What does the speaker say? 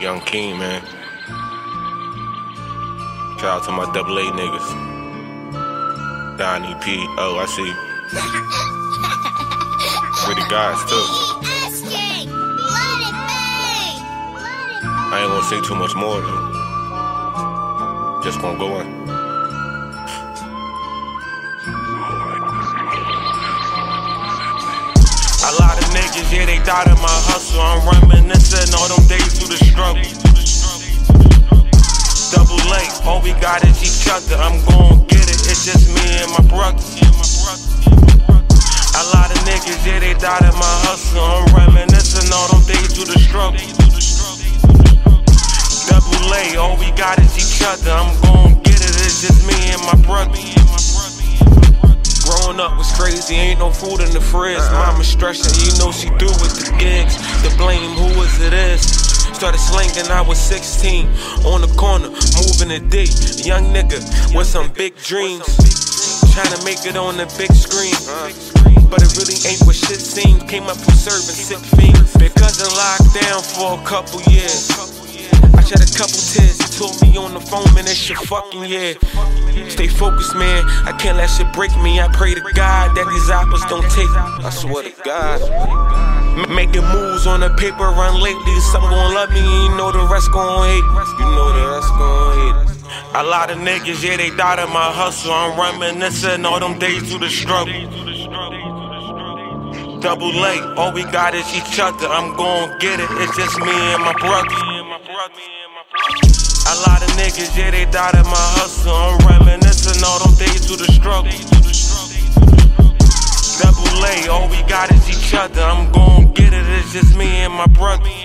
Yung Keem, man. Shout out to my double A niggas. Donnie P. Oh, I see. Pretty guys, too. I ain't gonna say too much more, though. Just gonna go in. A lot of niggas, yeah, they died in my hustle. I'm got is each other. I'm gon' get it, it's just me and my brother. A lot of niggas, yeah, they died in my hustle. I'm reminiscing all them days through the struggle. Double late, all we got is each other. I'm gon' get it, it's just me and my brother. Growing up was crazy, ain't no food in the fridge. Mama stressing, you know she threw with the gigs. The blame, who was it is? Started slinging, I was 16. On the corner, moving a D. Young nigga with some big dreams. Trying to make it on the big screen. But it really ain't what shit seems. Came up from serving sick fiends. Because of lockdown for a couple years. I shed a couple tears. He told me on the phone, man, that shit fucking yeah. Stay focused, man. I can't let shit break me. I pray to God that these apples don't take. I swear to God. Making moves on the paper run lately. Some gon' love me, you know the rest gon' hate. You know the rest gon' hate. A lot of niggas, yeah, they died in my hustle. I'm reminiscing all them days through the struggle. Double late, all we got is each other. I'm gon' get it, it's just me and my brother. A lot of niggas, yeah, they died in my hustle. I'm reminiscing all them days through the struggle. Double late, all we got is each other. I'm gon' my brother.